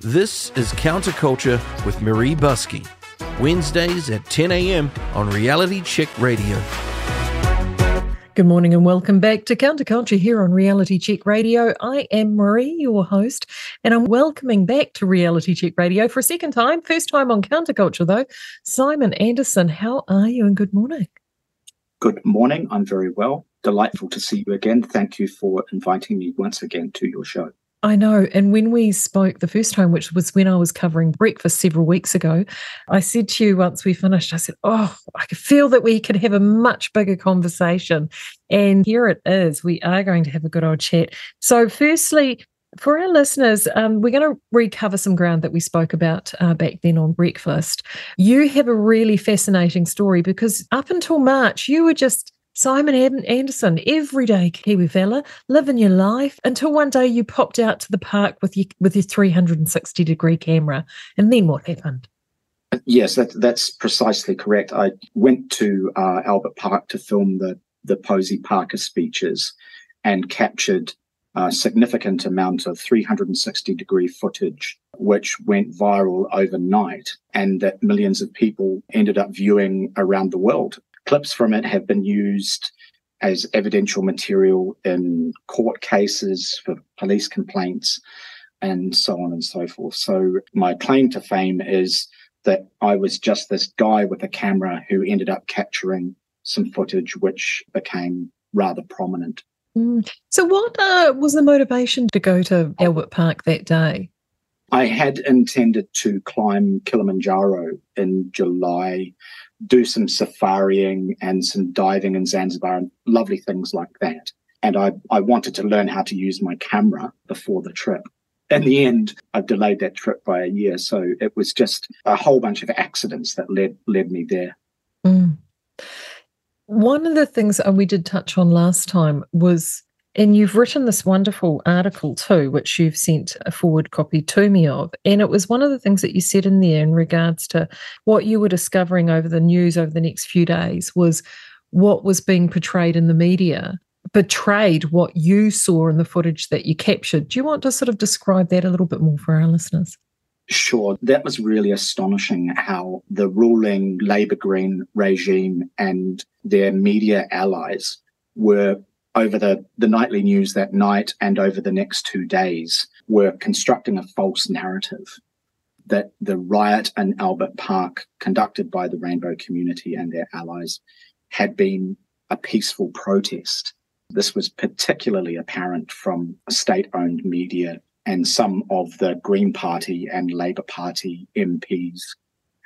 This is Counterculture with Maree Buscke. Wednesdays at 10 a.m. on Reality Check Radio. Good morning and welcome back to Counterculture here on Reality Check Radio. I am Maree, your host, and I'm welcoming back to Reality Check Radio for a second time, first time on Counterculture though. Simon Anderson, how are you and good morning? Good morning. I'm very well. Delightful to see you again. Thank you for inviting me once again to your show. I know. And when we spoke the first time, which was when I was covering breakfast several weeks ago, I said to you once we finished, I said, Oh, I could feel that we could have a much bigger conversation. And here it is. We are going to have a good old chat. So, firstly, for our listeners, um, we're going to recover some ground that we spoke about uh, back then on breakfast. You have a really fascinating story because up until March, you were just Simon Anderson, everyday Kiwi fella, living your life until one day you popped out to the park with your with your 360 degree camera. And then what happened? Yes, that, that's precisely correct. I went to uh, Albert Park to film the the Posie Parker speeches and captured a significant amount of 360 degree footage, which went viral overnight, and that millions of people ended up viewing around the world. Clips from it have been used as evidential material in court cases for police complaints and so on and so forth. So my claim to fame is that I was just this guy with a camera who ended up capturing some footage which became rather prominent. Mm. So, what uh, was the motivation to go to Albert Park that day? I had intended to climb Kilimanjaro in July do some safaring and some diving in Zanzibar and lovely things like that. And I, I wanted to learn how to use my camera before the trip. In the end, I've delayed that trip by a year. So it was just a whole bunch of accidents that led led me there. Mm. One of the things we did touch on last time was and you've written this wonderful article too, which you've sent a forward copy to me of. And it was one of the things that you said in there in regards to what you were discovering over the news over the next few days was what was being portrayed in the media betrayed what you saw in the footage that you captured. Do you want to sort of describe that a little bit more for our listeners? Sure. That was really astonishing how the ruling Labour Green regime and their media allies were over the, the nightly news that night and over the next two days were constructing a false narrative that the riot in Albert Park conducted by the rainbow community and their allies had been a peaceful protest. This was particularly apparent from state owned media and some of the Green Party and Labour Party MPs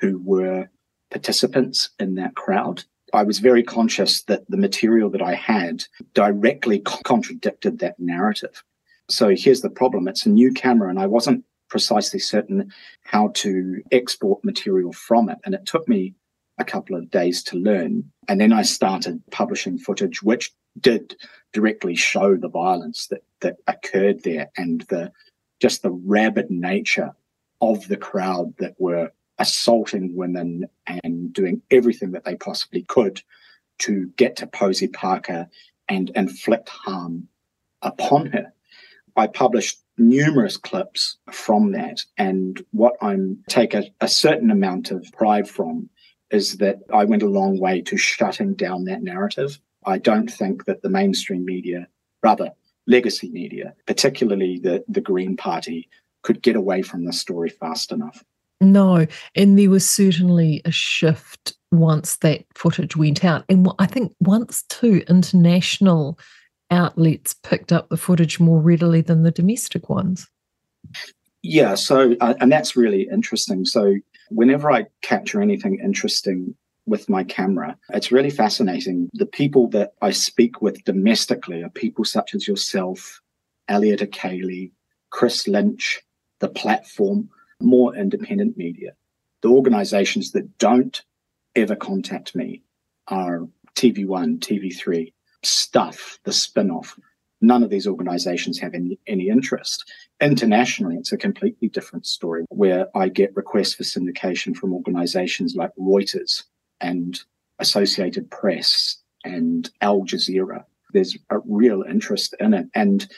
who were participants in that crowd. I was very conscious that the material that I had directly contradicted that narrative. So here's the problem it's a new camera, and I wasn't precisely certain how to export material from it. And it took me a couple of days to learn. And then I started publishing footage, which did directly show the violence that, that occurred there and the just the rabid nature of the crowd that were assaulting women and doing everything that they possibly could to get to Posie Parker and inflict harm upon her. I published numerous clips from that. And what I'm take a, a certain amount of pride from is that I went a long way to shutting down that narrative. I don't think that the mainstream media, rather legacy media, particularly the, the Green Party, could get away from the story fast enough. No, and there was certainly a shift once that footage went out. And I think once too, international outlets picked up the footage more readily than the domestic ones. Yeah, so, uh, and that's really interesting. So, whenever I capture anything interesting with my camera, it's really fascinating. The people that I speak with domestically are people such as yourself, Elliot Ikilei, Chris Lynch, the platform more independent media. The organizations that don't ever contact me are TV1, TV3, Stuff, the spin off. None of these organizations have any, any interest. Internationally, it's a completely different story where I get requests for syndication from organizations like Reuters and Associated Press and Al Jazeera. There's a real interest in it. And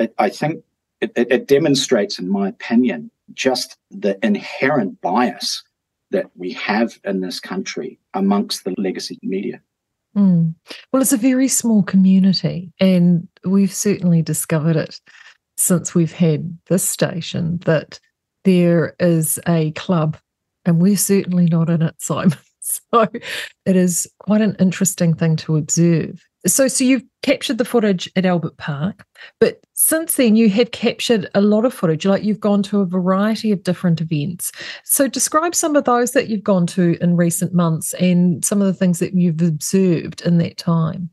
it, I think it, it, it demonstrates, in my opinion, just the inherent bias that we have in this country amongst the legacy media. Mm. Well, it's a very small community, and we've certainly discovered it since we've had this station that there is a club, and we're certainly not in it, Simon. So it is quite an interesting thing to observe. So, so you've captured the footage at Albert Park, but since then you have captured a lot of footage. Like you've gone to a variety of different events. So, describe some of those that you've gone to in recent months and some of the things that you've observed in that time.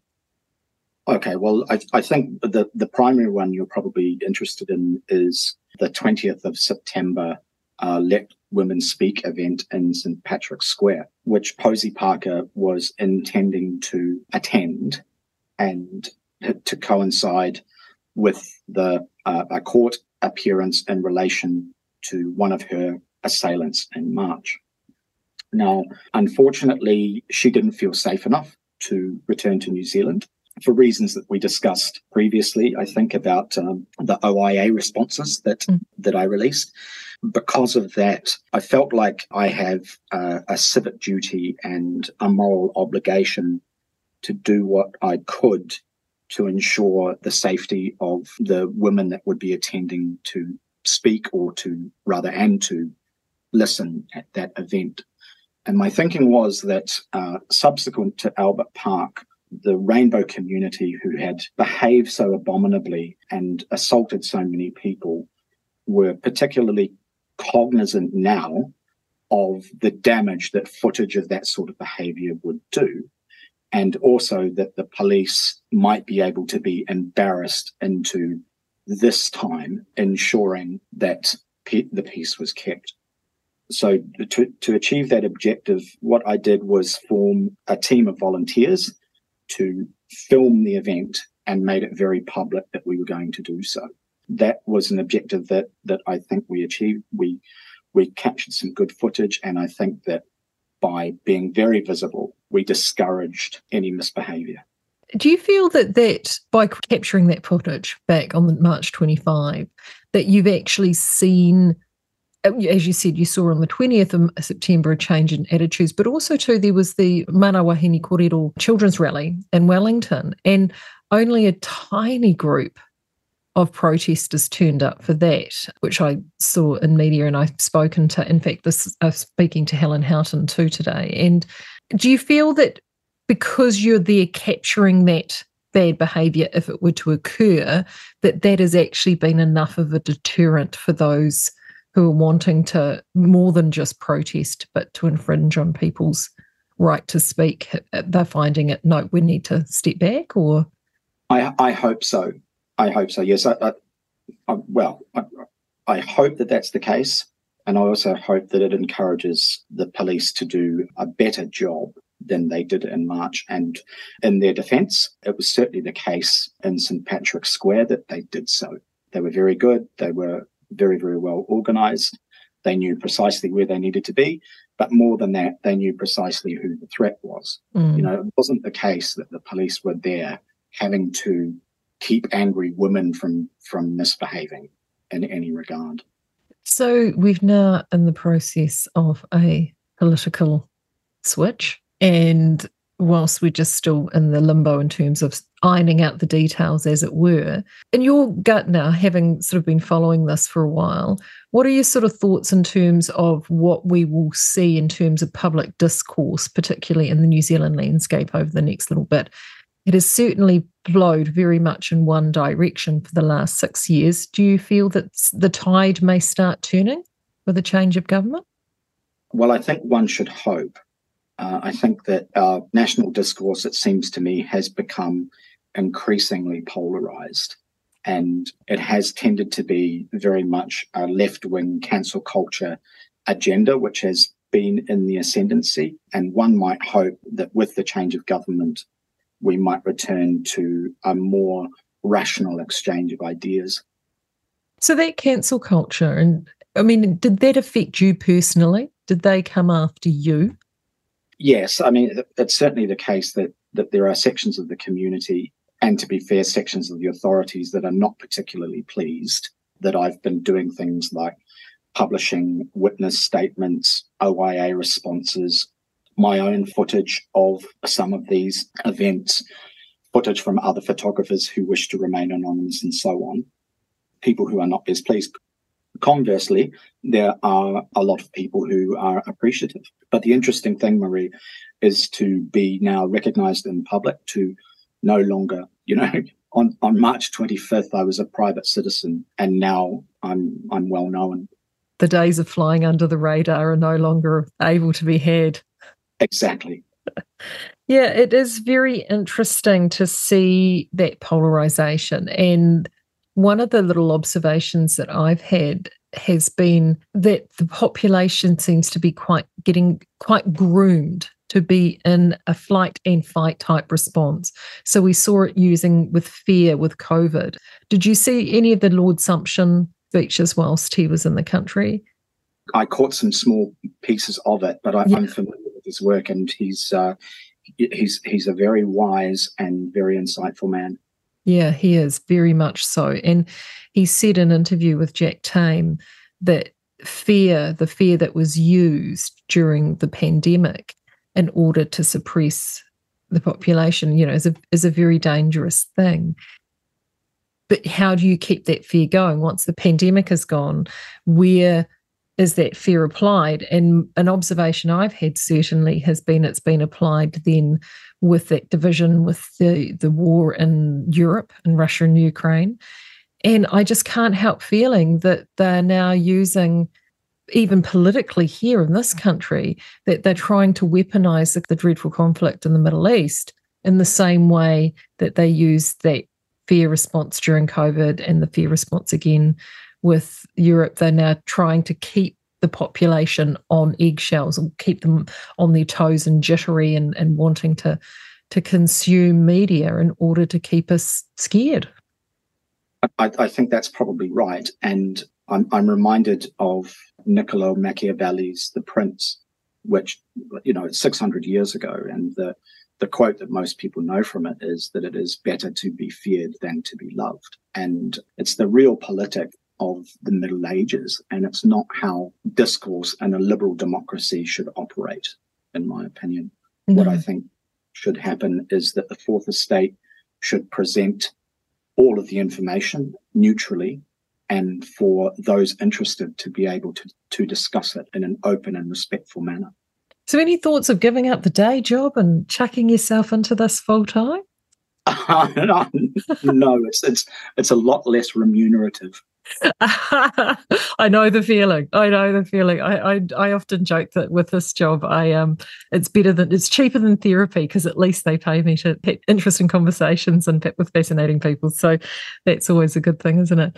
Okay, well, I, I think the the primary one you're probably interested in is the 20th of September uh, Let Women Speak event in St. Patrick's Square, which Posie Parker was intending to attend and to coincide with the uh, a court appearance in relation to one of her assailants in March. Now, unfortunately, she didn't feel safe enough to return to New Zealand for reasons that we discussed previously. I think about um, the OIA responses that mm. that I released. Because of that, I felt like I have uh, a civic duty and a moral obligation to do what I could to ensure the safety of the women that would be attending to speak or to rather and to listen at that event. And my thinking was that uh, subsequent to Albert Park, the rainbow community who had behaved so abominably and assaulted so many people were particularly cognizant now of the damage that footage of that sort of behavior would do and also that the police might be able to be embarrassed into this time ensuring that pe- the peace was kept. So to, to achieve that objective, what I did was form a team of volunteers to film the event and made it very public that we were going to do so. That was an objective that that I think we achieved. We we captured some good footage, and I think that by being very visible, we discouraged any misbehavior. Do you feel that that by capturing that footage back on March 25, that you've actually seen, uh, as you said, you saw on the 20th of September a change in attitudes, but also too there was the Mana Wahine Kōrero Children's Rally in Wellington, and only a tiny group of protesters turned up for that, which I saw in media and I've spoken to. In fact, this I'm speaking to Helen Houghton too today. And do you feel that because you're there capturing that bad behaviour, if it were to occur, that that has actually been enough of a deterrent for those who are wanting to more than just protest, but to infringe on people's right to speak? They're finding it, no, we need to step back or? I, I hope so. I hope so. Yes. I, I, I well, I, hope that that's the case, and I also hope that it encourages the police to do a better job than they did in March. And in their defence, it was certainly the case in St Patrick's Square that they did so. They were very good. They were very, very well organised. They knew precisely where they needed to be. But more than that, they knew precisely who the threat was. Mm. You know, it wasn't the case that the police were there having to keep angry women from from misbehaving in any regard. So we've now in the process of a political switch, and whilst we're just still in the limbo in terms of ironing out the details, as it were, in your gut now, having sort of been following this for a while, what are your sort of thoughts in terms of what we will see in terms of public discourse, particularly in the New Zealand landscape over the next little bit? It has certainly flowed very much in one direction for the last six years. Do you feel that the tide may start turning with a change of government? Well, I think one should hope. Uh, I think that our national discourse, it seems to me, has become increasingly polarized. And it has tended to be very much a left wing cancel culture agenda, which has been in the ascendancy. And one might hope that with the change of government, we might return to a more rational exchange of ideas. So that cancel culture, and I mean, did that affect you personally? Did they come after you? Yes, I mean, it's certainly the case that that there are sections of the community, and to be fair, sections of the authorities that are not particularly pleased that I've been doing things like publishing witness statements, OIA responses, my own footage of some of these events, footage from other photographers who wish to remain anonymous, and so on. People who are not best pleased. Conversely, there are a lot of people who are appreciative. But the interesting thing, Maree, is to be now recognized in public, to no longer, you know, on, on March 25th, I was a private citizen, and now I'm I'm well known. The days of flying under the radar are no longer able to be had. Exactly. yeah, it is very interesting to see that polarization. And one of the little observations that I've had has been that the population seems to be quite getting quite groomed to be in a flight and fight type response. So we saw it using with fear with COVID. Did you see any of the Lord Sumption speeches whilst he was in the country? I caught some small pieces of it, but I, am familiar with his work, and he's uh, he's he's a very wise and very insightful man. Yeah, he is very much so. And he said in an interview with Jack Tame that fear, the fear that was used during the pandemic in order to suppress the population, you know, is a is a very dangerous thing. But how do you keep that fear going once the pandemic is gone? Where is that fear applied? And an observation I've had certainly has been it's been applied then with that division with the, the war in Europe and Russia and Ukraine. And I just can't help feeling that they're now using even politically here in this country, that they're trying to weaponize the, the dreadful conflict in the Middle East in the same way that they used that fear response during COVID and the fear response again with Europe. They're now trying to keep the population on eggshells and keep them on their toes and jittery and, and wanting to to consume media in order to keep us scared. I, I think that's probably right. And I'm, I'm reminded of Niccolo Machiavelli's The Prince, which, you know, 600 years ago. And the, the quote that most people know from it is that it is better to be feared than to be loved. And it's the realpolitik of the Middle Ages. And it's not how discourse and a liberal democracy should operate, in my opinion. Mm-hmm. What I think should happen is that the fourth estate should present all of the information neutrally and for those interested to be able to, to discuss it in an open and respectful manner. So, any thoughts of giving up the day job and chucking yourself into this full time? no, it's it's it's a lot less remunerative. I know the feeling. I know the feeling. I, I I often joke that with this job, I um, it's better than it's cheaper than therapy because at least they pay me to have interesting conversations and with fascinating people. So that's always a good thing, isn't it?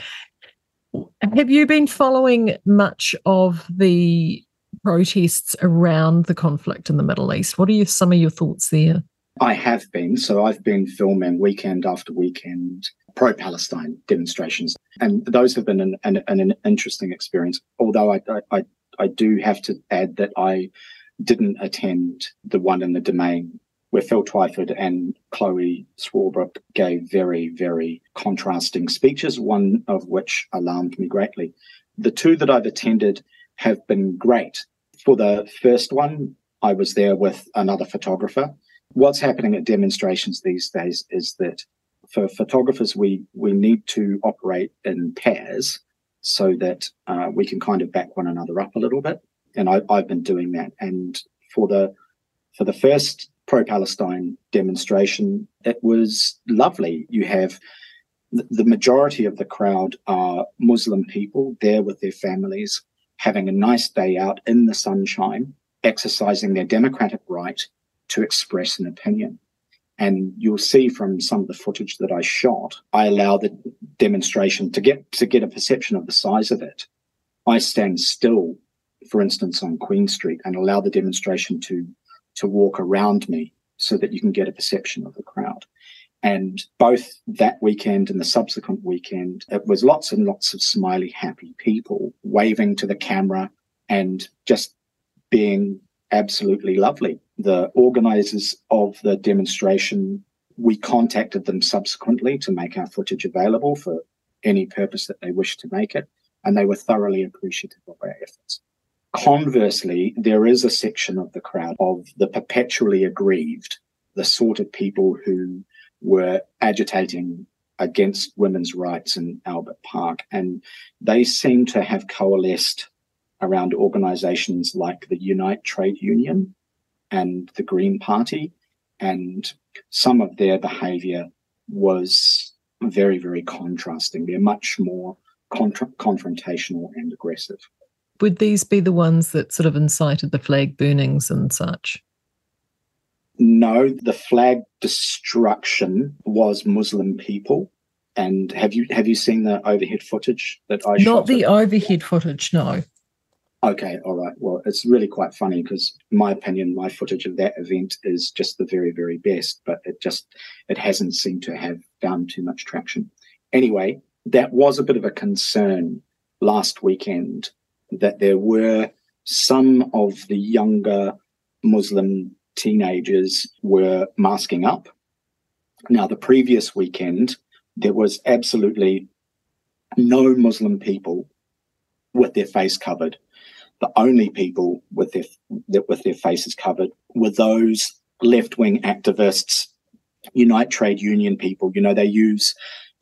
Have you been following much of the protests around the conflict in the Middle East? What are your, some of your thoughts there? I have been. So I've been filming weekend after weekend pro Palestine demonstrations. And those have been an, an, an interesting experience. Although I, I, I do have to add that I didn't attend the one in the domain where Phil Twyford and Chloe Swarbrick gave very, very contrasting speeches, one of which alarmed me greatly. The two that I've attended have been great. For the first one, I was there with another photographer. What's happening at demonstrations these days is that for photographers, we, we need to operate in pairs so that uh, we can kind of back one another up a little bit. And I, I've been doing that. And for the for the first pro Palestine demonstration, it was lovely. You have the majority of the crowd are Muslim people there with their families, having a nice day out in the sunshine, exercising their democratic right to express an opinion. And you'll see from some of the footage that I shot, I allow the demonstration to get to get a perception of the size of it. I stand still, for instance, on Queen Street and allow the demonstration to to walk around me so that you can get a perception of the crowd. And both that weekend and the subsequent weekend, it was lots and lots of smiley, happy people waving to the camera and just being absolutely lovely. The organizers of the demonstration, we contacted them subsequently to make our footage available for any purpose that they wish to make it. and they were thoroughly appreciative of our efforts. Conversely, there is a section of the crowd of the perpetually aggrieved, the sort of people who were agitating against women's rights in Albert Park. And they seem to have coalesced around organizations like the Unite Trade Union and the Green Party. And some of their behavior was very, very contrasting. They're much more contra- confrontational and aggressive. Would these be the ones that sort of incited the flag burnings and such? No, the flag destruction was Muslim people. And have you have you seen the overhead footage that I Not the overhead footage, no. Okay, all right. Well, it's really quite funny because, my opinion, my footage of that event is just the very, very best, but it just it hasn't seemed to have found too much traction. Anyway, that was a bit of a concern last weekend that there were some of the younger Muslim teenagers were masking up. Now, the previous weekend, there was absolutely no Muslim people with their face covered. The only people with their with their faces covered were those left wing activists, Unite Trade Union people. You know, they use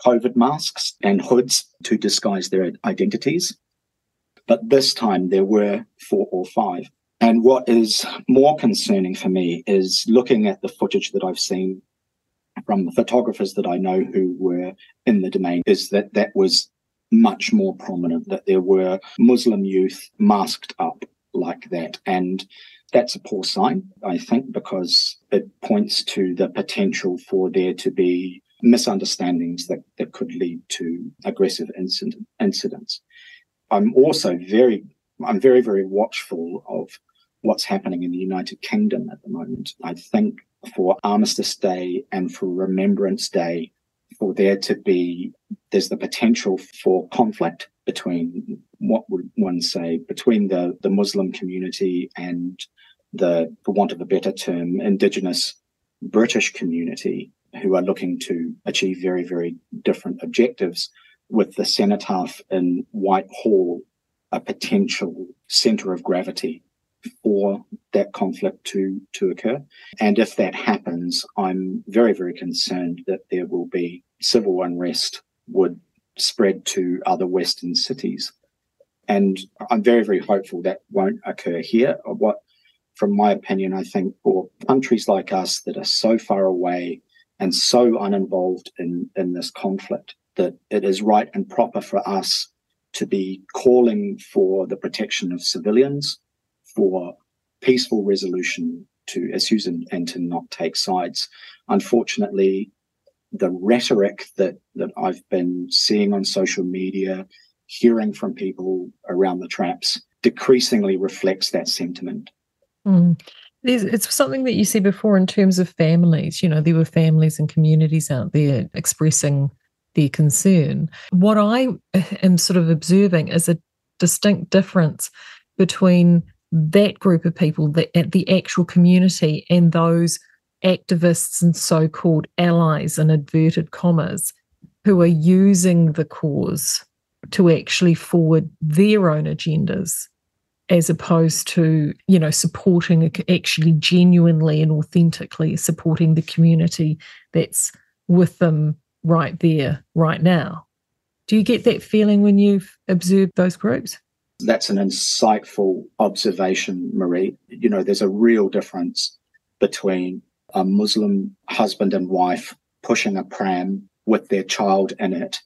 COVID masks and hoods to disguise their identities. But this time there were four or five. And what is more concerning for me is looking at the footage that I've seen from the photographers that I know who were in the domain, is that that was much more prominent, that there were Muslim youth masked up like that. And that's a poor sign, I think, because it points to the potential for there to be misunderstandings that, that could lead to aggressive incident, incidents. I'm also very, I'm very, very watchful of what's happening in the United Kingdom at the moment. I think for Armistice Day and for Remembrance Day, for there to be, there's the potential for conflict between what would one say, between the, the Muslim community and the, for want of a better term, indigenous British community who are looking to achieve very, very different objectives with the cenotaph in Whitehall a potential center of gravity for that conflict to, to occur. And if that happens, I'm very, very concerned that there will be civil unrest would spread to other Western cities. And I'm very, very hopeful that won't occur here. What, from my opinion, I think for countries like us that are so far away and so uninvolved in, in this conflict, that it is right and proper for us to be calling for the protection of civilians, for peaceful resolution to issues and, and to not take sides. Unfortunately, the rhetoric that, that I've been seeing on social media, hearing from people around the traps, decreasingly reflects that sentiment. Mm. It's something that you see before in terms of families. You know, there were families and communities out there expressing their concern. What I am sort of observing is a distinct difference between that group of people, the, the actual community, and those activists and so called allies, in inverted commas, who are using the cause to actually forward their own agendas as opposed to you know supporting actually genuinely and authentically supporting the community that's with them right there, right now. Do you get that feeling when you've observed those groups? That's an insightful observation, Maree. You know, there's a real difference between a Muslim husband and wife pushing a pram with their child in it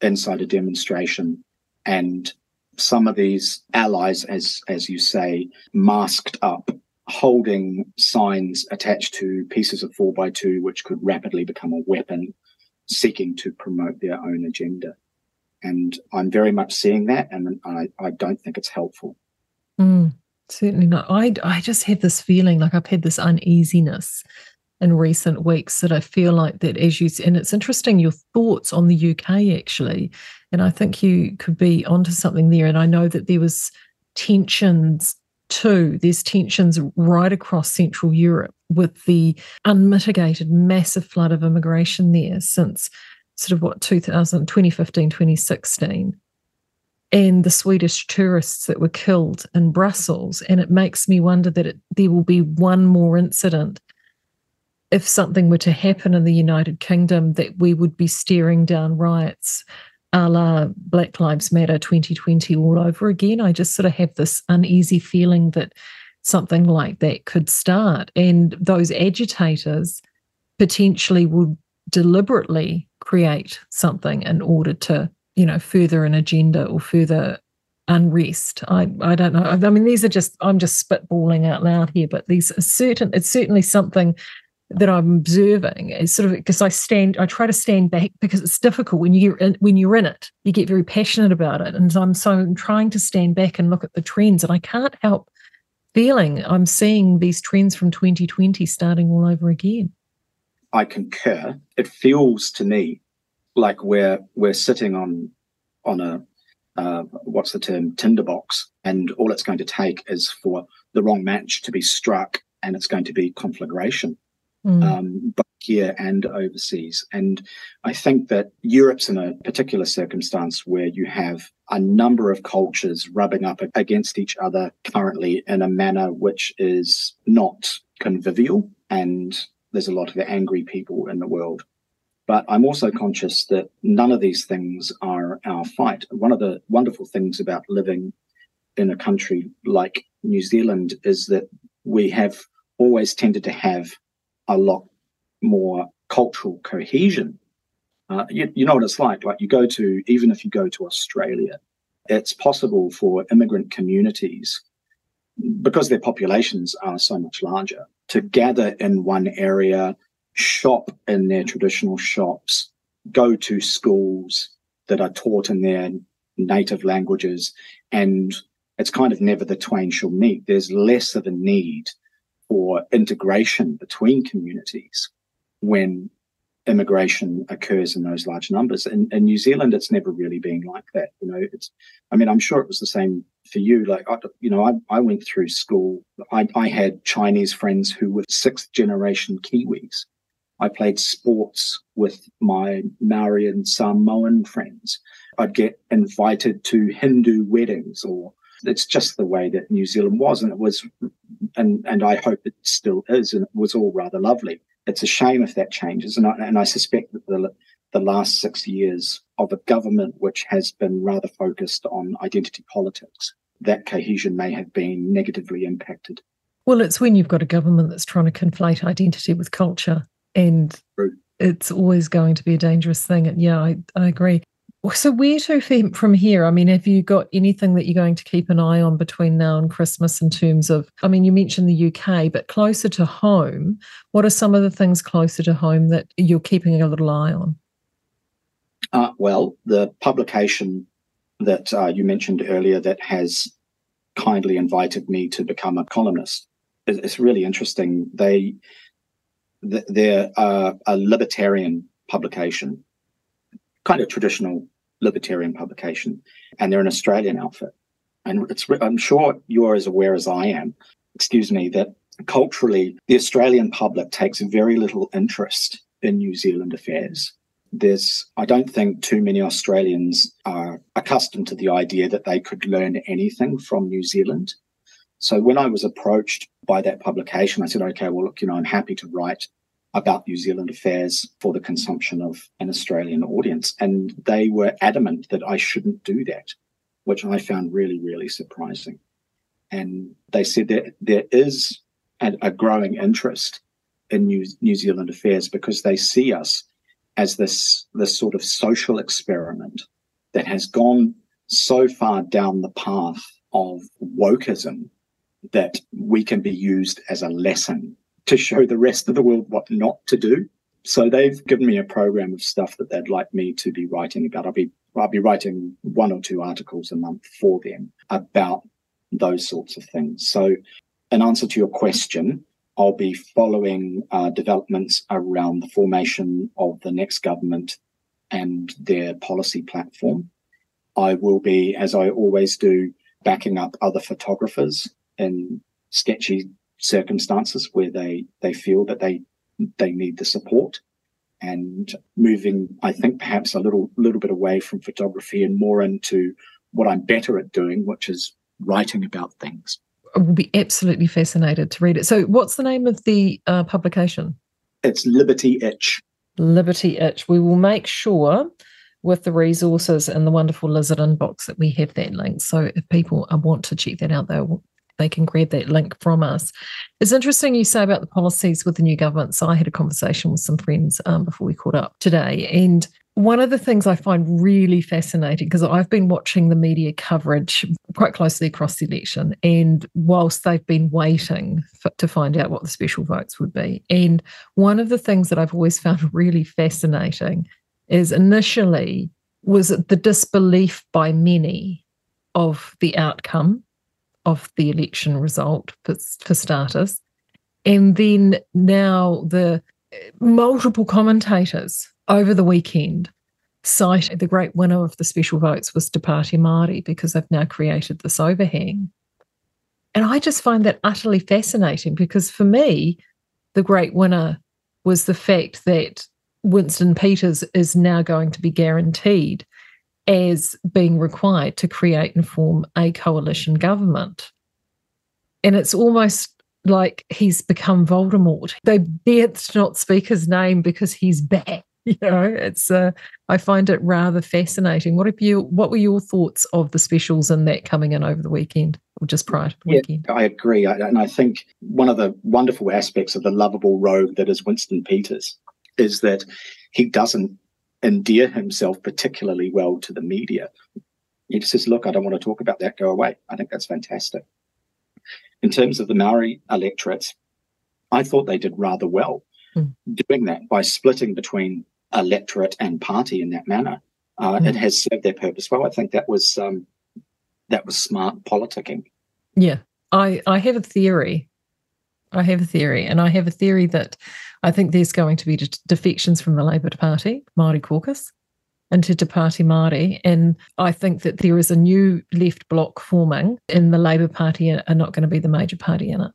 inside a demonstration and some of these allies, as as you say, masked up, holding signs attached to pieces of four by two, which could rapidly become a weapon seeking to promote their own agenda. And I'm very much seeing that, and I, I don't think it's helpful. Mm, certainly not. I, I just have this feeling like I've had this uneasiness in recent weeks that I feel like that as you and it's interesting your thoughts on the UK actually, and I think you could be onto something there. And I know that there was tensions too. There's tensions right across Central Europe with the unmitigated massive flood of immigration there since sort of what 2000, 2015, 2016. And the Swedish tourists that were killed in Brussels. And it makes me wonder that it, there will be one more incident if something were to happen in the United Kingdom, that we would be staring down riots a la Black Lives Matter 2020 all over again. I just sort of have this uneasy feeling that something like that could start. And those agitators potentially would deliberately create something in order to, you know, further an agenda or further unrest. I, I don't know. I mean, these are just I'm just spitballing out loud here, but these are certain it's certainly something that I'm observing is sort of because I stand, I try to stand back because it's difficult when you're in, when you're in it. You get very passionate about it, and I'm so I'm trying to stand back and look at the trends, and I can't help feeling I'm seeing these trends from 2020 starting all over again. I concur. It feels to me like we're we're sitting on on a uh, what's the term tinderbox, and all it's going to take is for the wrong match to be struck, and it's going to be conflagration mm. um, both here and overseas. And I think that Europe's in a particular circumstance where you have a number of cultures rubbing up against each other currently in a manner which is not convivial. And there's a lot of angry people in the world. But I'm also conscious that none of these things are our fight. One of the wonderful things about living in a country like New Zealand is that we have always tended to have a lot more cultural cohesion. Uh, you, you know what it's like. Like you go to, even if you go to Australia, it's possible for immigrant communities, because their populations are so much larger, to gather in one area, shop in their traditional shops, go to schools that are taught in their native languages, and it's kind of never the twain shall meet. There's less of a need for integration between communities when immigration occurs in those large numbers. In, in New Zealand, it's never really been like that. You know, it's, I mean, I'm sure it was the same for you. Like, I, you know, I, I went through school. I, I had Chinese friends who were sixth generation Kiwis. I played sports with my Maori and Samoan friends. I'd get invited to Hindu weddings or it's just the way that New Zealand was, and it was, and and I hope it still is, and it was all rather lovely. It's a shame if that changes, and I, and I suspect that the the last six years of a government which has been rather focused on identity politics, that cohesion may have been negatively impacted. Well, it's when you've got a government that's trying to conflate identity with culture, and it's always going to be a dangerous thing. And yeah, I, I agree. So, where to from here? I mean, have you got anything that you're going to keep an eye on between now and Christmas in terms of? I mean, you mentioned the UK, but closer to home, what are some of the things closer to home that you're keeping a little eye on? Uh, well, the publication that uh, you mentioned earlier that has kindly invited me to become a columnist It's really interesting. They they're uh, a libertarian publication, kind of traditional libertarian publication, and they're an Australian outfit. And it's, I'm sure you're as aware as I am, excuse me, that culturally, the Australian public takes very little interest in New Zealand affairs. There's, I don't think too many Australians are accustomed to the idea that they could learn anything from New Zealand. So when I was approached by that publication, I said, okay, well, look, you know, I'm happy to write about New Zealand affairs for the consumption of an Australian audience. And they were adamant that I shouldn't do that, which I found really, really surprising. And they said that there is a, a growing interest in New, New Zealand affairs because they see us as this, this sort of social experiment that has gone so far down the path of wokeism that we can be used as a lesson to show the rest of the world what not to do. So they've given me a program of stuff that they'd like me to be writing about. I'll be I'll be writing one or two articles a month for them about those sorts of things. So, in answer to your question, I'll be following uh, developments around the formation of the next government and their policy platform. I will be, as I always do, backing up other photographers in sketchy circumstances where they they feel that they they need the support and moving i think perhaps a little little bit away from photography and more into what I'm better at doing, which is writing about things. I will be absolutely fascinated to read it. So, what's the name of the uh, publication? It's Liberty Itch. Liberty Itch. We will make sure with the resources and the wonderful lizard inbox that we have that link. So, if people want to check that out, they they can grab that link from us. It's interesting you say about the policies with the new government. So I had a conversation with some friends um, before we caught up today, and one of the things I find really fascinating, because I've been watching the media coverage quite closely across the election, and whilst they've been waiting for, to find out what the special votes would be, and one of the things that I've always found really fascinating is initially was the disbelief by many of the outcome of the election result for, for starters. And then now the uh, multiple commentators over the weekend cite the great winner of the special votes was Te Pāti Māori because they've now created this overhang. And I just find that utterly fascinating because for me, the great winner was the fact that Winston Peters is now going to be guaranteed as being required to create and form a coalition government. And it's almost like he's become Voldemort. They dared not speak his name because he's back. You know, it's uh, I find it rather fascinating. What have you? What were your thoughts of the specials and that coming in over the weekend or just prior to the yeah, weekend? I agree, I, and I think one of the wonderful aspects of the lovable rogue that is Winston Peters is that he doesn't endear himself particularly well to the media. He just says, Look, I don't want to talk about that, go away. I think that's fantastic. In terms of the Maori electorate, I thought they did rather well mm. doing that by splitting between electorate and party in that manner. Uh, mm. It has served their purpose well. I think that was um, that was smart politicking. Yeah, I I have a theory. I have a theory, and I have a theory that I think there's going to be defections from the Labour Party, Māori caucus, into Te Pāti Māori. And I think that there is a new left bloc forming, and the Labour Party are not going to be the major party in it.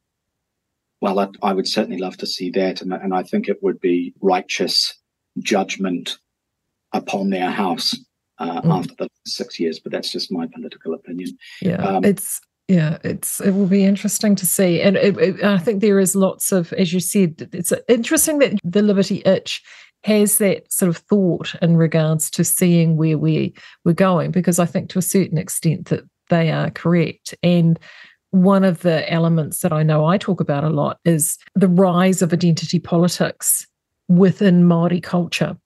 Well, I, I would certainly love to see that. And, and I think it would be righteous judgment upon their house uh, mm. after the six years. But that's just my political opinion. Yeah, um, it's yeah, it's it will be interesting to see, and it, it, I think there is lots of, as you said, it's interesting that the Liberty Itch has that sort of thought in regards to seeing where we we're going, because I think to a certain extent that they are correct, and one of the elements that I know I talk about a lot is the rise of identity politics within Maori culture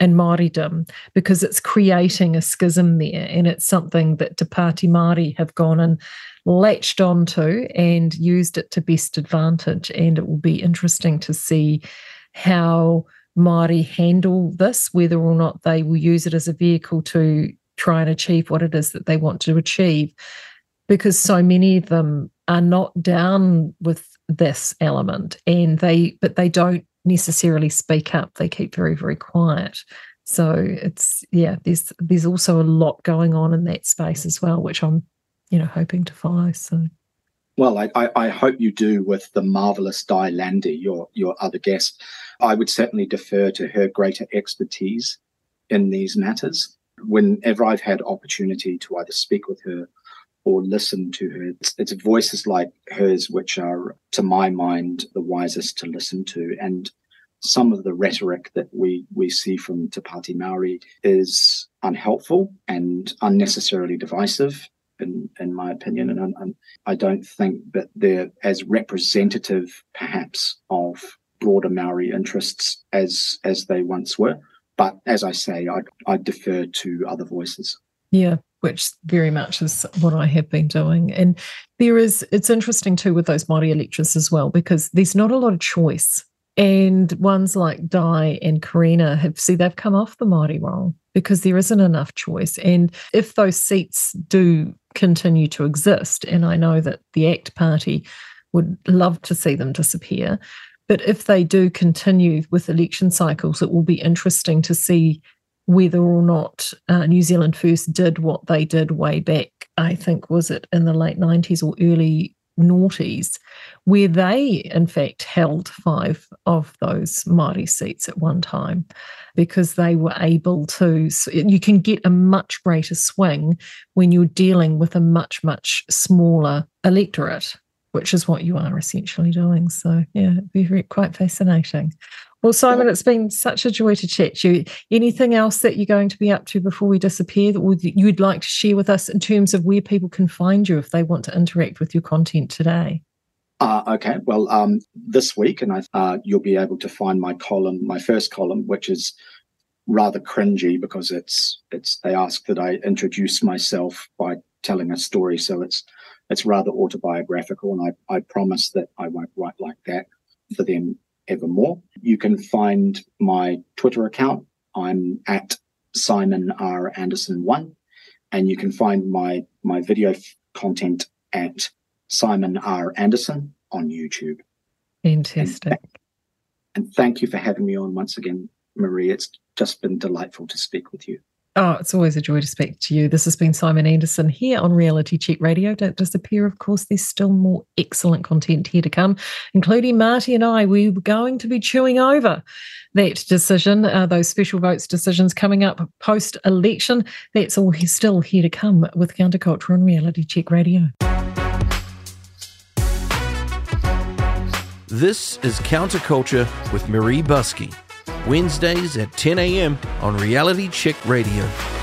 and Māoridom because it's creating a schism there. And it's something that Te Pāti Māori have gone and latched onto and used it to best advantage. And it will be interesting to see how Māori handle this, whether or not they will use it as a vehicle to try and achieve what it is that they want to achieve. Because so many of them are not down with this element and they but they don't necessarily speak up. They keep very, very quiet. So it's yeah, there's there's also a lot going on in that space as well, which I'm, you know, hoping to follow. So well, I, I, hope you do with the marvelous Di Landy, your your other guest. I would certainly defer to her greater expertise in these matters. Whenever I've had opportunity to either speak with her or listen to her. It's, it's, voices like hers which are, to my mind, the wisest to listen to. And some of the rhetoric that we we see from Te Pāti Māori is unhelpful and unnecessarily divisive. In, in my opinion, and, and I don't think that they're as representative, perhaps, of broader Maori interests as as they once were. But as I say, I I defer to other voices. Yeah, which very much is what I have been doing. And there is, it's interesting too with those Māori electors as well, because there's not a lot of choice and ones like Di and Karina have see they've come off the Māori roll because there isn't enough choice. And if those seats do continue to exist, and I know that the ACT Party would love to see them disappear, but if they do continue with election cycles, it will be interesting to see whether or not uh, New Zealand First did what they did way back. I think was it in the late 90s or early noughties, where they, in fact, held five of those Māori seats at one time because they were able to. So you can get a much greater swing when you're dealing with a much, much smaller electorate, which is what you are essentially doing. So, yeah, it'd be quite fascinating. Well, Simon, it's been such a joy to chat to you. Anything else that you're going to be up to before we disappear that you'd like to share with us in terms of where people can find you if they want to interact with your content today? Uh, okay. Well, um, this week, and I, uh, you'll be able to find my column, my first column, which is rather cringy because it's it's they ask that I introduce myself by telling a story, so it's it's rather autobiographical, and I I promise that I won't write like that for them evermore. You can find my Twitter account. I'm at Simon R Anderson one, and you can find my my video content at Simon R Anderson on YouTube. Fantastic. And, and thank you for having me on once again, Maree. It's just been delightful to speak with you. Oh, it's always a joy to speak to you. This has been Simon Anderson here on Reality Check Radio. Don't disappear, of course. There's still more excellent content here to come, including Marty and I. We're going to be chewing over that decision, uh, those special votes decisions coming up post election. That's all still here to come with Counterculture on Reality Check Radio. This is Counterculture with Maree Buscke. Wednesdays at 10 a.m. on Reality Check Radio.